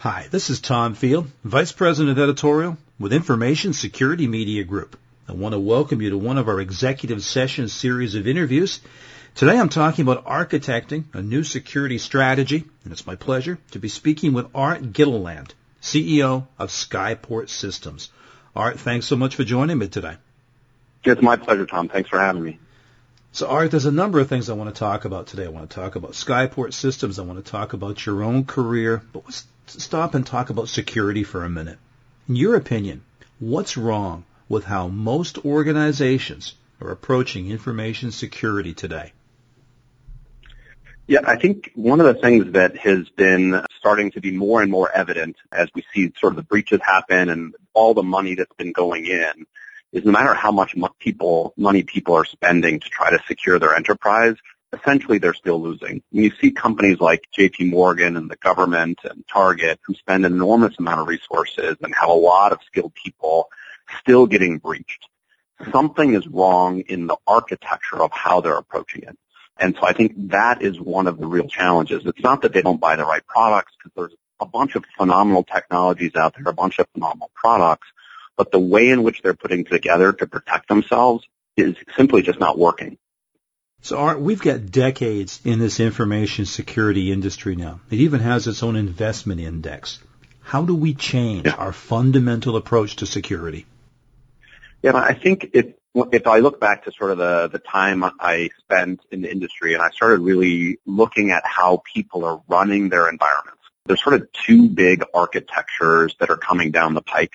Hi, this is Tom Field, Vice President of Editorial with Information Security Media Group. I want to welcome you to one of our executive session series of interviews. Today I'm talking about architecting a new security strategy, and it's my pleasure to be speaking with Art Gilliland, CEO of Skyport Systems. Art, thanks so much for joining me today. It's my pleasure, Tom. Thanks for having me. So, Art, there's a number of things I want to talk about today. I want to talk about Skyport Systems. I want to talk about your own career, but let's stop and talk about security for a minute. In your opinion, what's wrong with how most organizations are approaching information security today? Yeah, I think one of the things that has been starting to be more and more evident as we see sort of the breaches happen and all the money that's been going in is no matter how much people, money people are spending to try to secure their enterprise, essentially they're still losing. When you see companies like JP Morgan and the government and Target who spend an enormous amount of resources and have a lot of skilled people still getting breached, something is wrong in the architecture of how they're approaching it. And so I think that is one of the real challenges. It's not that they don't buy the right products because there's a bunch of phenomenal technologies out there, a bunch of phenomenal products, but the way in which they're putting together to protect themselves is simply just not working. So Art, we've got decades in this information security industry now. It even has its own investment index. How do we change yeah. our fundamental approach to security? Yeah, I think if if I look back to sort of the the time I spent in the industry, and I started really looking at how people are running their environments, there's sort of two big architectures that are coming down the pike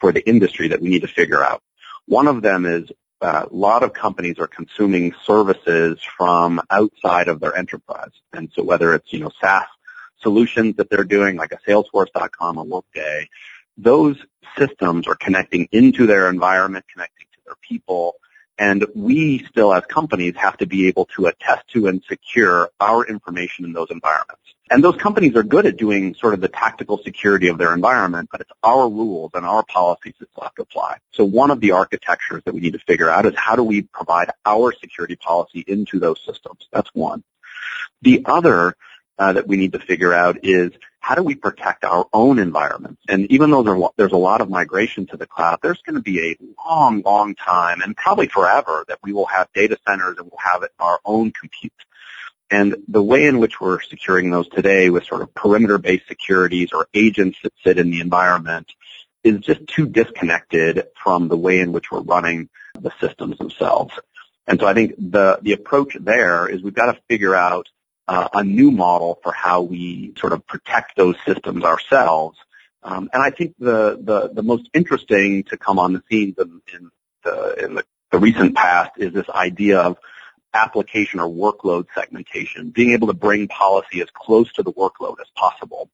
for the industry that we need to figure out. One of them is Uh, a lot of companies are consuming services from outside of their enterprise. And so whether it's, you know, SaaS solutions that they're doing like a Salesforce.com, a Workday, those systems are connecting into their environment, connecting to their people, and we still as companies have to be able to attest to and secure our information in those environments. And those companies are good at doing sort of the tactical security of their environment, but it's our rules and our policies that have to apply. So one of the architectures that we need to figure out is how do we provide our security policy into those systems? That's one. The other uh, that we need to figure out is how do we protect our own environments? And even though there's a lot of migration to the cloud, there's going to be a long, long time and probably forever that we will have data centers and we'll have our own compute. And the way in which we're securing those today with sort of perimeter-based securities or agents that sit in the environment is just too disconnected from the way in which we're running the systems themselves. And so I think the, the approach there is we've got to figure out uh, a new model for how we sort of protect those systems ourselves. Um, and I think the, the, the most interesting to come on the scenes in, in, the, in the, the recent past is this idea of application or workload segmentation, being able to bring policy as close to the workload as possible.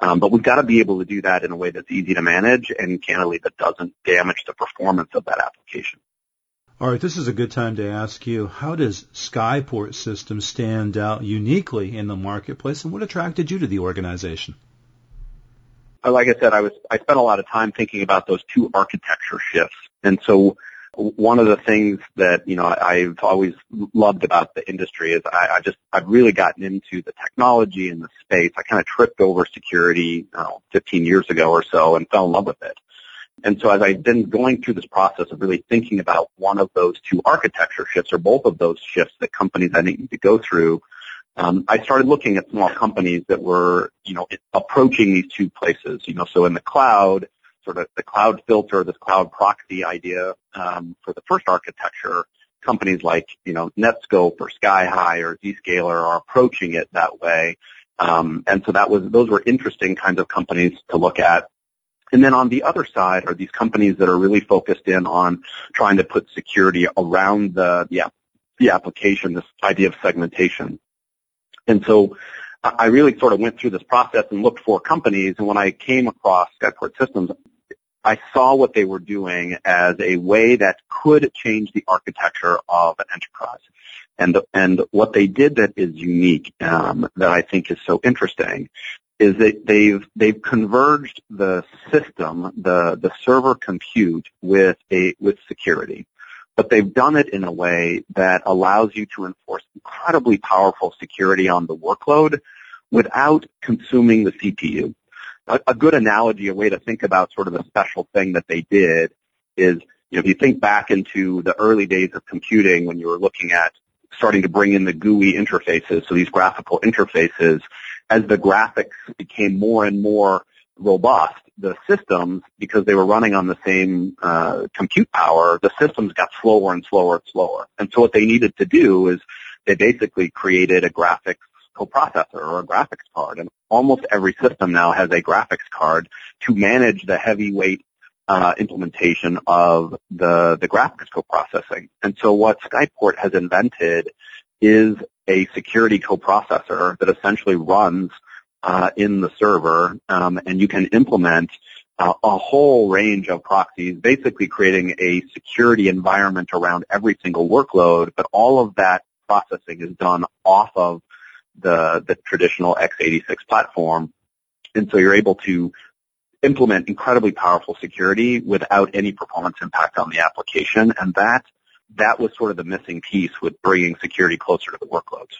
Um, but we've got to be able to do that in a way that's easy to manage and candidly that doesn't damage the performance of that application. All right, this is a good time to ask you, how does Skyport Systems stand out uniquely in the marketplace and what attracted you to the organization? Like I said, I was I spent a lot of time thinking about those two architecture shifts. And so one of the things that, you know, I've always loved about the industry is I, I just, I've really gotten into the technology and the space. I kind of tripped over security, know, 15 years ago or so and fell in love with it. And so as I've been going through this process of really thinking about one of those two architecture shifts or both of those shifts that companies I think need to go through, um, I started looking at small companies that were, you know, approaching these two places. You know, so in the cloud, sort of the cloud filter, this cloud proxy idea um, for the first architecture, companies like, you know, Netskope or SkyHigh or Zscaler are approaching it that way. Um, and so that was, those were interesting kinds of companies to look at. And then on the other side are these companies that are really focused in on trying to put security around the, the, the application, this idea of segmentation. And so I really sort of went through this process and looked for companies. And when I came across Skyport Systems, I saw what they were doing as a way that could change the architecture of an enterprise. And, and what they did that is unique, um, that I think is so interesting, is that they've they've converged the system, the the server compute with a with security, but they've done it in a way that allows you to enforce incredibly powerful security on the workload without consuming the CPU. A, a good analogy, a way to think about sort of the special thing that they did is, you know, if you think back into the early days of computing when you were looking at starting to bring in the GUI interfaces, so these graphical interfaces, as the graphics became more and more robust, the systems, because they were running on the same uh, compute power, the systems got slower and slower and slower. And so what they needed to do is they basically created a graphics coprocessor or a graphics card. And almost every system now has a graphics card to manage the heavyweight uh, implementation of the, the graphics coprocessing. And so what Skyport has invented is a security coprocessor that essentially runs uh, in the server, um, and you can implement uh, a whole range of proxies, basically creating a security environment around every single workload, but all of that processing is done off of the, the traditional x86 platform. And so you're able to implement incredibly powerful security without any performance impact on the application. And that, that was sort of the missing piece with bringing security closer to the workloads.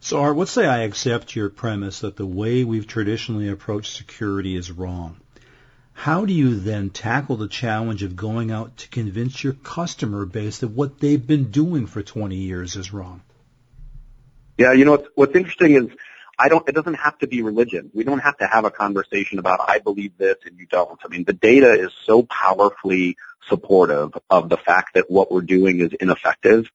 So Art, let's say I accept your premise that the way we've traditionally approached security is wrong. How do you then tackle the challenge of going out to convince your customer base that what they've been doing for 20 years is wrong? Yeah, you know what's, what's interesting is I don't. It doesn't have to be religion. We don't have to have a conversation about I believe this and you don't. I mean, the data is so powerfully supportive of the fact that what we're doing is ineffective.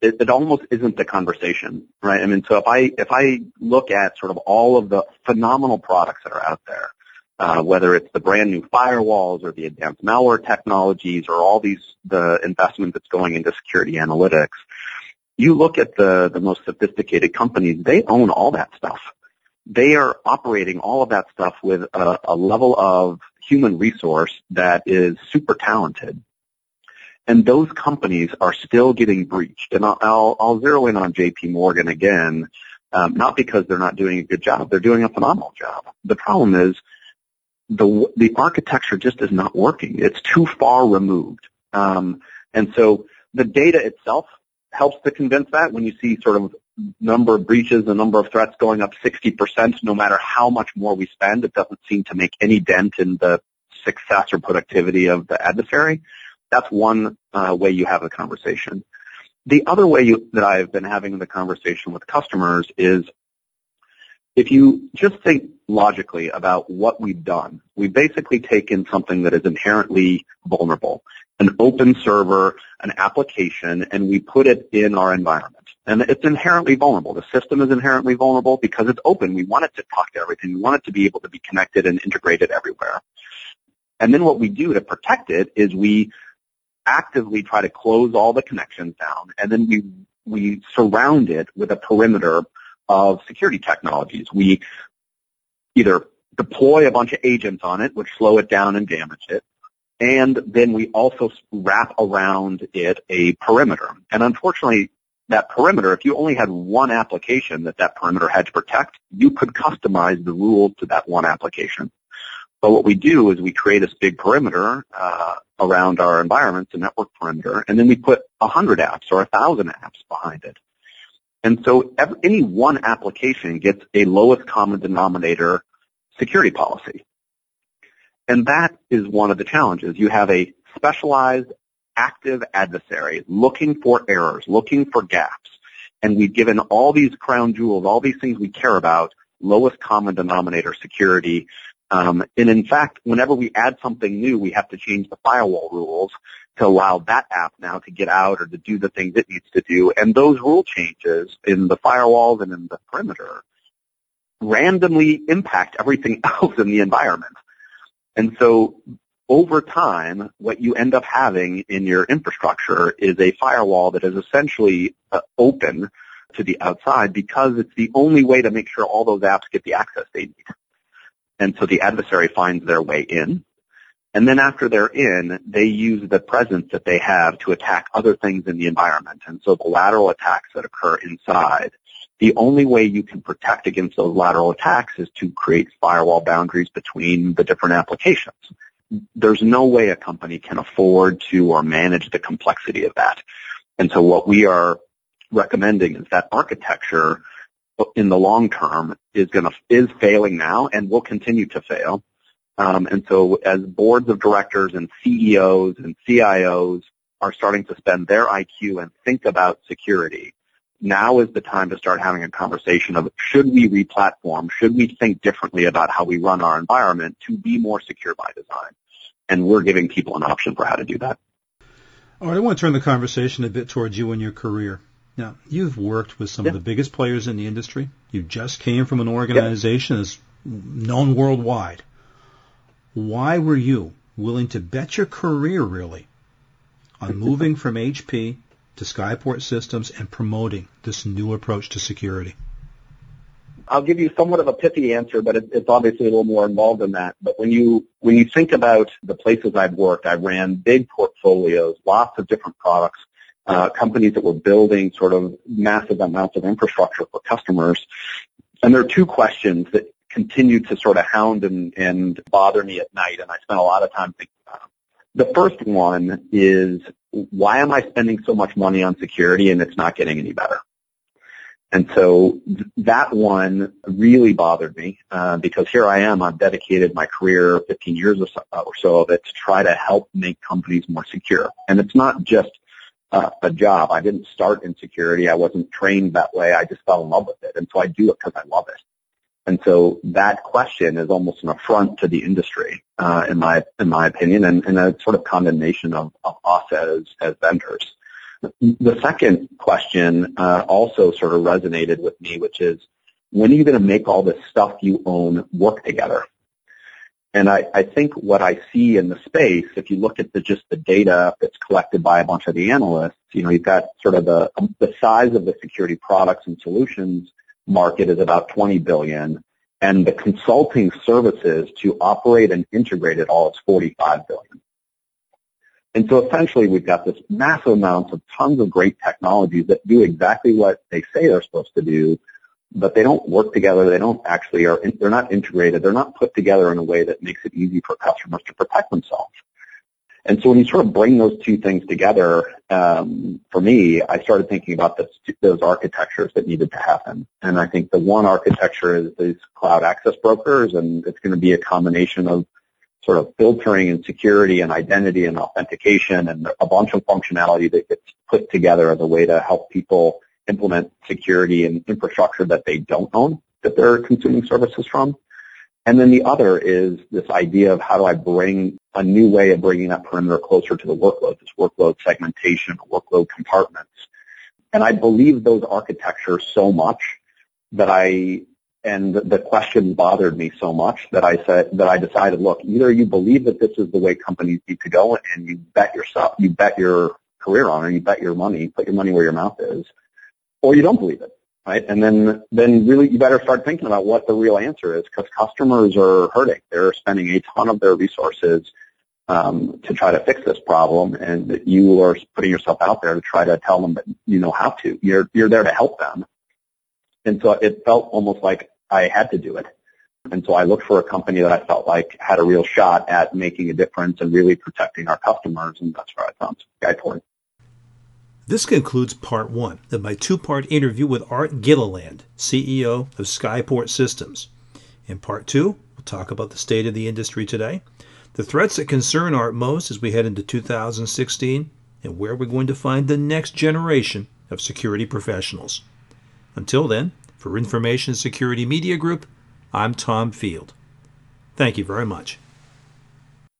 It, it almost isn't the conversation, right? I mean, so if I if I look at sort of all of the phenomenal products that are out there, uh, whether it's the brand new firewalls or the advanced malware technologies or all these the investment that's going into security analytics, you look at the, the most sophisticated companies, they own all that stuff. They are operating all of that stuff with a, a level of human resource that is super talented. And those companies are still getting breached. And I'll, I'll, I'll zero in on JP Morgan again, um, not because they're not doing a good job. They're doing a phenomenal job. The problem is the, the architecture just is not working. It's too far removed. Um, and so the data itself helps to convince that when you see sort of number of breaches, the number of threats going up 60%, no matter how much more we spend, it doesn't seem to make any dent in the success or productivity of the adversary. That's one uh, way you have a conversation. The other way you, that I've been having the conversation with customers is if you just think logically about what we've done, we've basically taken something that is inherently vulnerable an open server, an application, and we put it in our environment. And it's inherently vulnerable. The system is inherently vulnerable because it's open. We want it to talk to everything. We want it to be able to be connected and integrated everywhere. And then what we do to protect it is we actively try to close all the connections down, and then we we surround it with a perimeter of security technologies. We either deploy a bunch of agents on it, which slow it down and damage it, and then we also wrap around it a perimeter. And unfortunately, that perimeter, if you only had one application that that perimeter had to protect, you could customize the rules to that one application. But what we do is we create this big perimeter uh, around our environment, the network perimeter, and then we put a hundred apps or a thousand apps behind it. And so any one application gets a lowest common denominator security policy. And that is one of the challenges. You have a specialized active adversary looking for errors, looking for gaps. And we've given all these crown jewels, all these things we care about, lowest common denominator security. Um, and in fact, whenever we add something new, we have to change the firewall rules to allow that app now to get out or to do the things it needs to do. And those rule changes in the firewalls and in the perimeter randomly impact everything else in the environment. And so over time, what you end up having in your infrastructure is a firewall that is essentially uh, open to the outside because it's the only way to make sure all those apps get the access they need. And so the adversary finds their way in. And then after they're in, they use the presence that they have to attack other things in the environment. And so the lateral attacks that occur inside the only way you can protect against those lateral attacks is to create firewall boundaries between the different applications. There's no way a company can afford to or manage the complexity of that. And so what we are recommending is that architecture in the long term is going to is failing now and will continue to fail. Um, and so, as boards of directors and CEOs and CIOs are starting to spend their IQ and think about security, now is the time to start having a conversation of should we replatform? Should we think differently about how we run our environment to be more secure by design? And we're giving people an option for how to do that. All right, I want to turn the conversation a bit towards you and your career. Now, you've worked with some yeah. of the biggest players in the industry. You just came from an organization yeah. that's known worldwide. Why were you willing to bet your career, really, on moving from HP to Skyport Systems and promoting this new approach to security? I'll give you somewhat of a pithy answer, but it, it's obviously a little more involved than that. But when you when you think about the places I've worked, I ran big portfolios, lots of different products, uh, companies that were building sort of massive amounts of infrastructure for customers. And there are two questions that continue to sort of hound and, and bother me at night, and I spent a lot of time thinking about them. The first one is why am I spending so much money on security and it's not getting any better? And so that one really bothered me uh, because here I am. I've dedicated my career, 15 years or so, or so of it, to try to help make companies more secure. And it's not just uh, a job. I didn't start in security. I wasn't trained that way. I just fell in love with it, and so I do it because I love it. And so that question is almost an affront to the industry, uh, in my in my opinion, and, and a sort of condemnation of, of us as as vendors. The second question uh, also sort of resonated with me, which is when are you going to make all this stuff you own work together? And I, I think what I see in the space, if you look at the, just the data that's collected by a bunch of the analysts, you know, you've got sort of the, the size of the security products and solutions market is about 20 billion and the consulting services to operate and integrate it all is 45 billion. And so essentially we've got this massive amounts of tons of great technologies that do exactly what they say they're supposed to do, but they don't work together. They don't actually are, they're not integrated. They're not put together in a way that makes it easy for customers to protect themselves. And so when you sort of bring those two things together, um, for me, I started thinking about this, those architectures that needed to happen. And I think the one architecture is these cloud access brokers, and it's going to be a combination of sort of filtering and security and identity and authentication and a bunch of functionality that gets put together as a way to help people implement security and infrastructure that they don't own, that they're consuming services from. And then the other is this idea of how do I bring a new way of bringing that perimeter closer to the workload, this workload segmentation, workload compartments. And I believe those architectures so much that I and the question bothered me so much that I said that I decided, look, either you believe that this is the way companies need to go, and you bet yourself, you bet your career on it, you bet your money, put your money where your mouth is, or you don't believe it, right? And then then really you better start thinking about what the real answer is because customers are hurting. They're spending a ton of their resources um, to try to fix this problem, and you are putting yourself out there to try to tell them that you know how to. You're you're there to help them and so it felt almost like I had to do it. And so I looked for a company that I felt like had a real shot at making a difference and really protecting our customers, and that's where I found Skyport. This concludes part one of my two part interview with Art Gilliland, CEO of Skyport Systems. In part two, we'll talk about the state of the industry today, the threats that concern Art most as we head into 2016, and where we're going to find the next generation of security professionals. Until then, for Information Security Media Group, I'm Tom Field. Thank you very much.